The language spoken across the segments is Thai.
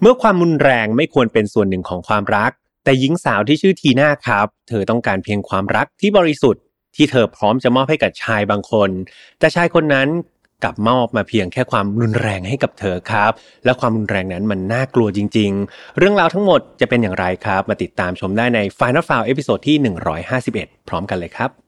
เมื่อความรุนแรงไม่ควรเป็นส่วนหนึ่งของความรัก แต่หญิงสาวที่ชื่อทีน่าครับ เธอต้องการเพียงความรักที่บริสุทธิ์ที่เธอพร้อมจะมอบให้กับชายบางคน แต่ชายคนนั้นกลับมอบมาเพียงแค่ความรุนแรงให้กับเธอครับ และความรุนแรงนั้นมันน่ากลัวจริง ๆ เรื่องราวทั้งหมดจะเป็นอย่างไรครับ มาติดตามชมได้ใน Final File episode ที่ 151 พร้อมกันเลยครับ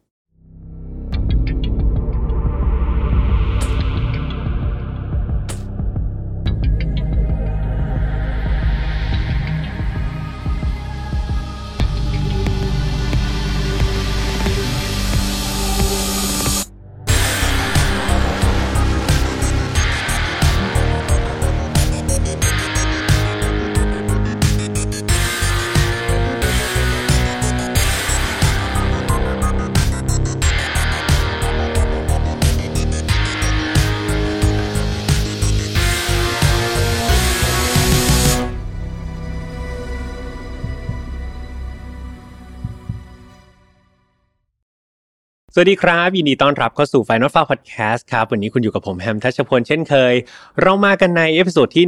สวัสดีครับยินดีต้อนรับเข้าสู่ Final File Podcast ครับ วันนี้คุณอยู่กับผมแฮมทัชพลเช่นเคย เรามากันใน episode ที่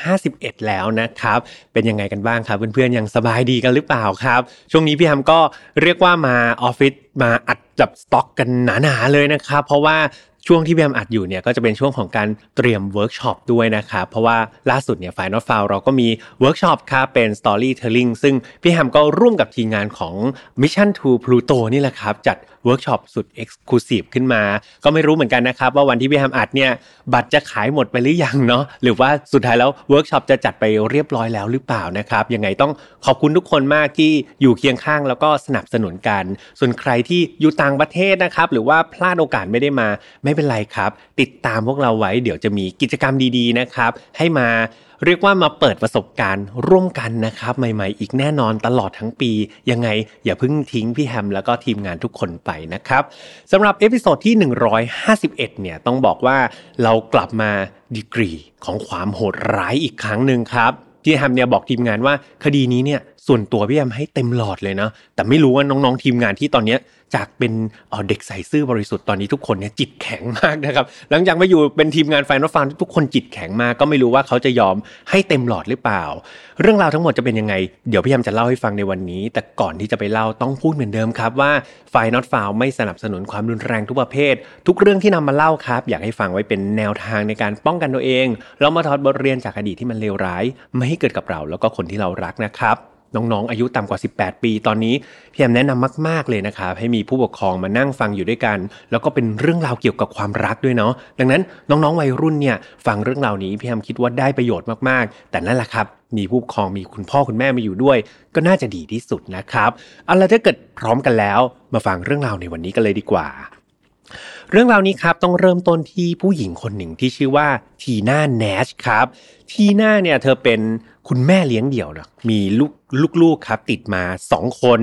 151 แล้วนะครับ เป็นยังไงกันบ้างครับ เพื่อนๆ ยังสบายดีกันหรือเปล่าครับ ช่วงนี้พี่แฮมก็เรียกว่ามาออฟฟิศมาอัดจับสต็อกกันหนาๆเลยนะครับ เพราะว่าช่วงที่พี่แฮมอัดอยู่เนี่ยก็จะเป็นช่วงของการเตรียมเวิร์กช็อปด้วยนะครับเพราะว่าล่าสุดเนี่ย Final f i l e เราก็มีเวิร์กช็อปครับเป็น Storytelling ซึ่งพี่แฮมก็ร่วมกับทีมงานของ Mission to Pluto นี่แหละครับ จัดเวิร์กช็อปสุดเอ็กซ์คลูซีฟขึ้นมา ก็ไม่รู้เหมือนกันนะครับว่าวันที่พี่แฮมอัดเนี่ยบัตรจะขายหมดไปหรือยังเนาะหรือว่าสุดท้ายแล้วเวิร์กช็อปจะจัดไปเรียบร้อยแล้วหรือเปล่านะครับยังไงต้องขอบคุณทุกคนมากที่อยู่เคียงข้างแล้วก็สนับสนุนกัน ส่วนใครที่อยู่ต่างประเทศนะครับหรือว่าพลาดโอกาสไม่ได้มาไม่เป็นไรครับ ติดตามพวกเราไว้เดี๋ยวจะมีกิจกรรมดีๆนะครับให้มา เรียกว่ามาเปิดประสบการณ์ร่วมกันนะครับ ใหม่ๆ อีกแน่นอนตลอดทั้งปี ยังไงอย่าเพิ่งทิ้งพี่แฮมแล้วก็ทีมงานทุกคนไปนะครับสำหรับ episode ที่ 151 เนี่ยต้องบอกว่าเรากลับมาดีกรีของความโหดร้ายอีกครั้งหนึ่งครับพี่แฮมเนี่ยบอกทีมงานว่าคดีนี้เนี่ย ส่วนตัวพี่แฮมให้เต็มหลอดเลยนะ แต่ไม่รู้ว่าน้องๆทีมงานที่ตอนนี้จากเป็นเด็กใสซื่อบริสุทธิ์ตอนนี้ทุกคนเนี่ยจิตแข็งมากนะครับ หลังจากมาอยู่เป็นทีมงานไฟนอลฟันทุกคนจิตแข็งมากก็ไม่รู้ว่าเขาจะยอมให้เต็มหลอดหรือเปล่า เรื่องราวทั้งหมดจะเป็นยังไง เดี๋ยวพี่แฮมจะเล่าให้ฟังในวันนี้ แต่ก่อนที่จะไปเล่าต้องพูดเหมือนเดิมครับว่าไฟนอตฟาวไม่สนับสนุนความรุนแรงทุกประเภท ทุกเรื่องที่นำมาเล่าครับ อยากให้ฟังไว้เป็นแนวทางในการป้องกันตัวเองเรามาถอดบทเรียนจากอดีตที่มันเลวร้าย ไม่ให้เกิดกับเราแล้วก็คนที่เรารักนะครับ น้องๆ อายุต่ำกว่า 18 ปี ตอนนี้พี่แอมแนะนำมาก ๆ เลยนะครับให้มีผู้ปกครองมานั่งฟังอยู่ด้วยกัน แล้วก็เป็นเรื่องราวเกี่ยวกับความรักด้วยเนาะดังนั้นน้องๆ วัยรุ่นเนี่ยฟังเรื่องราวนี้พี่แอมคิดว่าได้ประโยชน์มากๆ แต่นั่นแหละครับมีผู้ปกครองมีคุณพ่อคุณแม่มาอยู่ด้วย ก็น่าจะดีที่สุดนะครับเอาละถ้าเกิดพร้อมกันแล้ว มาฟังเรื่องราวในวันนี้กันเลยดีกว่า เรื่องราวนี้ครับต้องเริ่มต้นที่ผู้หญิงคนหนึ่งที่ชื่อว่าทีน่าแนชครับ ทีน่าเนี่ยเธอเป็นคุณแม่เลี้ยงเดี่ยวนะมีลูกลูกๆครับติดมาสองคน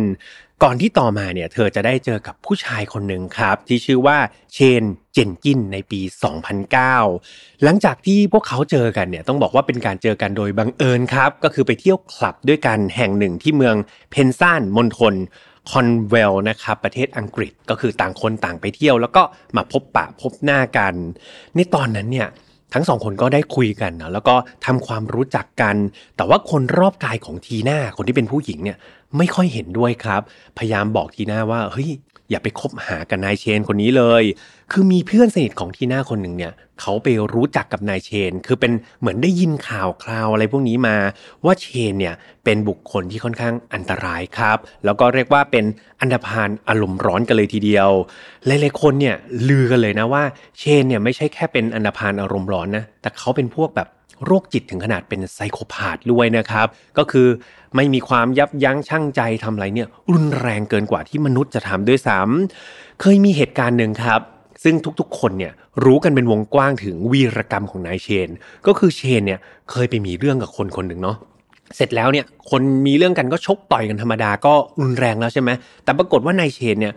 ก่อนที่ต่อมาเนี่ยเธอจะได้เจอกับผู้ชายคนหนึ่งครับ ที่ชื่อว่าเชนเจนกินในปี 2009 หลังจากที่พวกเขาเจอกันเนี่ยต้องบอกว่าเป็นการเจอกันโดยบังเอิญครับ ก็คือไปเที่ยวคลับด้วยกันแห่งหนึ่งที่เมืองเพนซานมณฑล คอนเวลนะครับประเทศอังกฤษก็คือต่างคนต่างไปเที่ยว แล้วก็มาพบปะพบหน้ากัน ในตอนนั้นเนี่ยทั้งสองคนก็ได้คุยกันนะแล้วก็ทำความรู้จักกัน แต่ว่าคนรอบกายของทีน่าคนที่เป็นผู้หญิงเนี่ยไม่ค่อยเห็นด้วยครับ พยายามบอกทีน่าว่าเฮ้ยอย่าไปคบหากับนายเชนคนนี้เลย คือมีเพื่อนสนิทของทีน่าคนหนึ่งเนี่ยเขาไปรู้จักกับนายเชน คือเป็นเหมือนได้ยินข่าวคราวอะไรพวกนี้มา ว่าเชนเนี่ยเป็นบุคคลที่ค่อนข้างอันตรายครับ แล้วก็เรียกว่าเป็นอันดพานอารมณ์ร้อนกันเลยทีเดียวหลายๆคนเนี่ยลือกันเลยนะว่าเชนเนี่ยไม่ใช่แค่เป็นอันดพานอารมณ์ร้อนนะแต่เขาเป็นพวกแบบโรคจิตถึงขนาดเป็นไซโคพาธด้วยนะครับ ก็คือไม่มีความยับยั้งชั่งใจทำอะไรเนี่ยรุนแรงเกินกว่าที่มนุษย์จะทำด้วยซ้ำเคยมีเหตุการณ์หนึ่งครับ ซึ่งทุกๆ คนเนี่ยรู้กันเป็นวงกว้างถึงวีรกรรมของนายเชน ก็คือเชนเนี่ยเคยไปมีเรื่องกับคนคนหนึ่งเนาะเสร็จแล้วเนี่ยคนมีเรื่องกันก็ชกต่อยกันธรรมดาก็รุนแรงแล้วใช่ไหมแต่ปรากฏว่านายเชนเนี่ย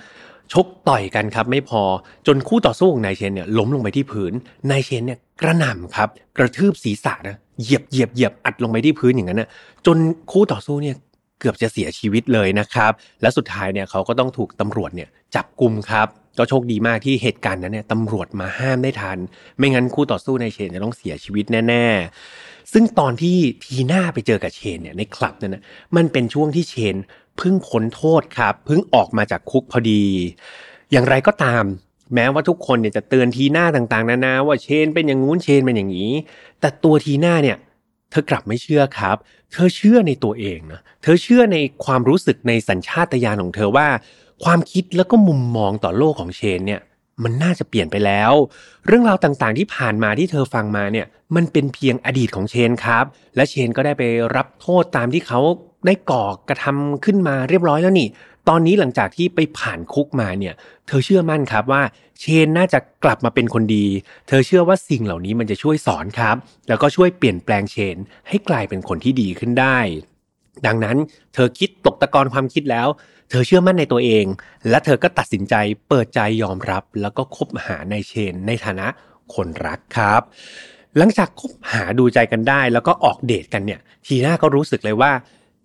ชกต่อยกันครับไม่พอจนคู่ต่อสู้ของนายเชนเนี่ยล้มลงไปที่พื้นนายเชนเนี่ยกระหน่ำครับ กระทืบศีรษะนะเหยียบเหยียบเหยียบอัดลงไปที่พื้นอย่างนั้นนะจนคู่ต่อสู้เนี่ยเกือบจะเสียชีวิตเลยนะครับ และสุดท้ายเนี่ยเขาก็ต้องถูกตำรวจเนี่ยจับกลุ่มครับ ก็โชคดีมากที่เหตุการณ์นั้นเนี่ยตำรวจมาห้ามได้ทัน ไม่งั้นคู่ต่อสู้ในเชนจะต้องเสียชีวิตแน่ ๆ ซึ่งตอนที่ทีน่าไปเจอกับเชนเนี่ยในคลับนั่นนะมันเป็นช่วงที่เชนเพิ่งพ้นโทษครับเพิ่งออกมาจากคุกพอดี อย่างไรก็ตาม แม้ว่าทุกคนเนี่ยจะเตือนทีน่าต่างๆนานาว่าเชนเป็นอย่างงู้นเชนเป็นอย่างนี้ แต่ตัวทีน่าเนี่ยเธอกลับไม่เชื่อครับ เธอเชื่อในตัวเองนะ เธอเชื่อในความรู้สึกในสัญชาตญาณของเธอว่า ความคิดแล้วก็มุมมองต่อโลกของเชนเนี่ยมันน่าจะเปลี่ยนไปแล้ว เรื่องราวต่างๆที่ผ่านมาที่เธอฟังมาเนี่ยมันเป็นเพียงอดีตของเชนครับ และเชนก็ได้ไปรับโทษตามที่เขาได้ก่อกระทำขึ้นมาเรียบร้อยแล้วนี่ ตอนนี้หลังจากที่ไปผ่านคุกมาเนี่ย เธอเชื่อมั่นครับว่าเชนน่าจะกลับมาเป็นคนดี เธอเชื่อว่าสิ่งเหล่านี้มันจะช่วยสอนครับ แล้วก็ช่วยเปลี่ยนแปลงเชน ให้กลายเป็นคนที่ดีขึ้นได้ ดังนั้นเธอคิดตกตะกอนความคิดแล้ว เธอเชื่อมั่นในตัวเอง และเธอก็ตัดสินใจเปิดใจยอมรับ แล้วก็คบหาในเชน ในฐานะคนรักครับ หลังจากคบหาดูใจกันได้ แล้วก็ออกเดทกันเนี่ย ทีน่าก็รู้สึกเลยว่า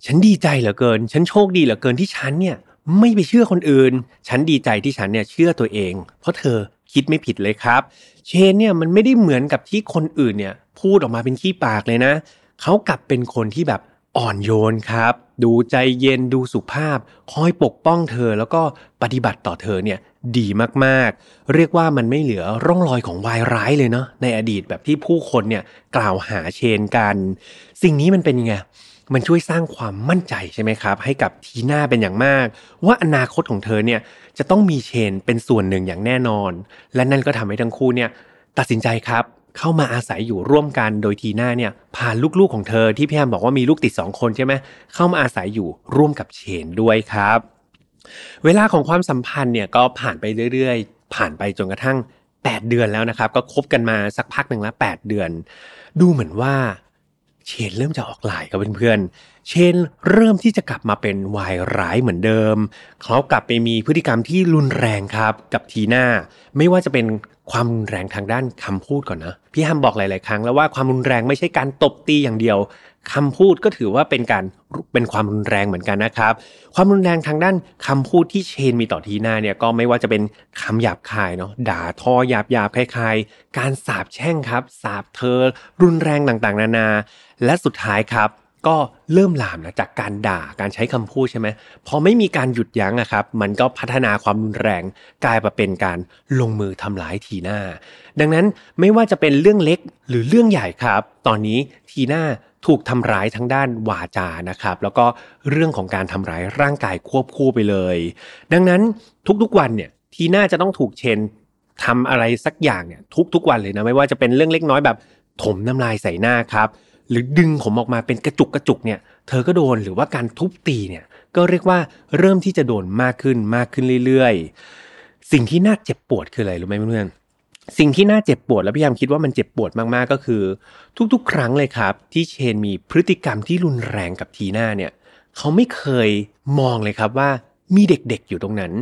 ฉันดีใจเหลือเกิน ฉันโชคดีเหลือเกินที่ฉันเนี่ยไม่ไปเชื่อคนอื่น ฉันดีใจที่ฉันเนี่ยเชื่อตัวเอง เพราะเธอคิดไม่ผิดเลยครับ เชนเนี่ยมันไม่ได้เหมือนกับที่คนอื่นเนี่ยพูดออกมาเป็นขี้ปากเลยนะ เขากลับเป็นคนที่แบบ อ่อนโยนครับ ดูใจเย็นดูสุภาพ คอยปกป้องเธอแล้วก็ปฏิบัติต่อเธอเนี่ยดีมากๆ เรียกว่ามันไม่เหลือร่องรอยของวายร้ายเลยเนาะในอดีตแบบที่ผู้คนเนี่ยกล่าวหาเชนกัน สิ่งนี้มันเป็นยังไงมันช่วยสร้างความมั่นใจใช่ไหมครับ ให้กับทีน่าเป็นอย่างมาก ว่าอนาคตของเธอเนี่ยจะต้องมีเชนเป็นส่วนหนึ่งอย่างแน่นอน และนั่นก็ทำให้ทั้งคู่เนี่ยตัดสินใจครับ เข้ามาอาศัยอยู่ร่วมกันโดยทีน่าเนี่ยพาลูกๆของเธอที่พี่แอมบอกว่ามีลูกติดสองคนใช่ไหมเข้ามาอาศัยอยู่ร่วมกับเชนด้วยครับ เวลาของความสัมพันธ์เนี่ยก็ผ่านไปเรื่อยๆ ผ่านไปจนกระทั่ง 8 เดือนแล้วนะครับ ก็คบกันมาสักพักหนึ่งแล้ว8เดือน ดูเหมือนว่าเชนเริ่มจะออกลายกับเพื่อนๆ เชนเริ่มที่จะกลับมาเป็นวายร้ายเหมือนเดิม เขากลับไปมีพฤติกรรมที่รุนแรงครับกับทีน่า ไม่ว่าจะเป็นความรุนแรงทางด้านคำพูดก่อนนะ พี่ฮัมบอกหลาย ๆ ครั้งแล้วว่าความรุนแรงไม่ใช่การตบตีอย่างเดียวคำพูดก็ถือว่าเป็นการเป็นความรุนแรงเหมือนกันนะครับ ความรุนแรงทางด้านคำพูดที่เชนมีต่อทีน่าเนี่ยก็ไม่ว่าจะเป็นคำหยาบคายเนาะด่าทอหยาบหยาบคลายๆ การสาบแช่งครับสาบเธอ รุนแรงต่างๆ นานา และสุดท้ายครับ ก็เริ่มลามนะจากการด่าการใช้คำพูดใช่ไหมพอไม่มีการหยุดยั้งนะครับ มันก็พัฒนาความรุนแรงกลายมาเป็นการลงมือทำร้ายทีน่าดังนั้นไม่ว่าจะเป็นเรื่องเล็กหรือเรื่องใหญ่ครับ ตอนนี้ทีน่าถูกทำร้ายทั้งด้านวาจานะครับ แล้วก็เรื่องของการทำร้ายร่างกายควบคู่ไปเลย ดังนั้นทุกๆวันเนี่ยทีน่าจะต้องถูกเชนทำอะไรสักอย่างเนี่ยทุกๆวันเลยนะไม่ว่าจะเป็นเรื่องเล็กน้อยแบบถมน้ำลายใส่หน้าครับ หรือดึงผมออกมาเป็นกระจุกกระจุกเนี่ย เธอก็โดนหรือว่าการทุบตีเนี่ย ก็เรียกว่าเริ่มที่จะโดนมากขึ้นมากขึ้นเรื่อยๆ สิ่งที่น่าเจ็บปวดคืออะไรรู้ไหมเพื่อนสิ่งที่น่าเจ็บปวดและพี่ยามคิดว่ามันเจ็บปวดมากๆก็คือ ทุกๆ ครั้งเลยครับ ที่เชนมีพฤติกรรมที่รุนแรงกับทีน่าเนี่ยเขาไม่เคยมองเลยครับว่ามีเด็กๆอยู่ตรงนั้น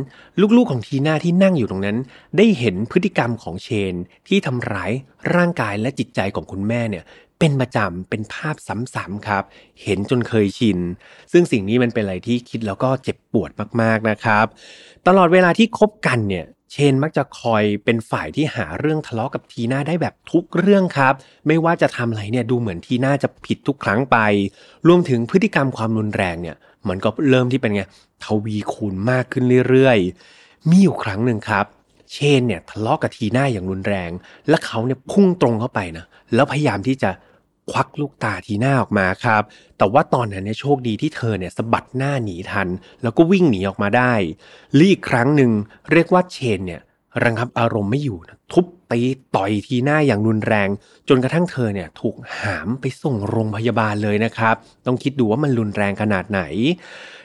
ลูกๆของทีน่าที่นั่งอยู่ตรงนั้น ได้เห็นพฤติกรรมของเชนที่ทำร้ายร่างกายและจิตใจของคุณแม่เนี่ย เป็นประจำเป็นภาพซ้ำๆครับ เห็นจนเคยชิน ซึ่งสิ่งนี้มันเป็นอะไรที่คิดแล้วก็เจ็บปวดมากๆนะครับ ตลอดเวลาที่คบกันเนี่ยเชนมักจะคอยเป็นฝ่ายที่หาเรื่องทะเลาะกับทีน่าได้แบบทุกเรื่องครับ ไม่ว่าจะทำอะไรเนี่ยดูเหมือนทีน่าจะผิดทุกครั้งไป รวมถึงพฤติกรรมความรุนแรงเนี่ยมันก็เริ่มที่เป็นไงทวีคูณมากขึ้นเรื่อยๆ มีอยู่ครั้งหนึ่งครับ เชนเนี่ยทะเลาะกับทีน่าอย่างรุนแรง และเขาเนี่ยพุ่งตรงเข้าไปนะแล้วพยายามที่จะ ควักลูกตาทีหน้าออกมาครับ แต่ว่าตอนนั้นเนี่ยโชคดีที่เธอเนี่ยสะบัดหน้าหนีทัน แล้วก็วิ่งหนีออกมาได้ลีอีกครั้งหนึ่งเรียกว่าเชนเนี่ยระงับอารมณ์ไม่อยู่นะทุบตีต่อยทีหน้าอย่างรุนแรง จนกระทั่งเธอเนี่ยถูกหามไปส่งโรงพยาบาลเลยนะครับ ต้องคิดดูว่ามันรุนแรงขนาดไหน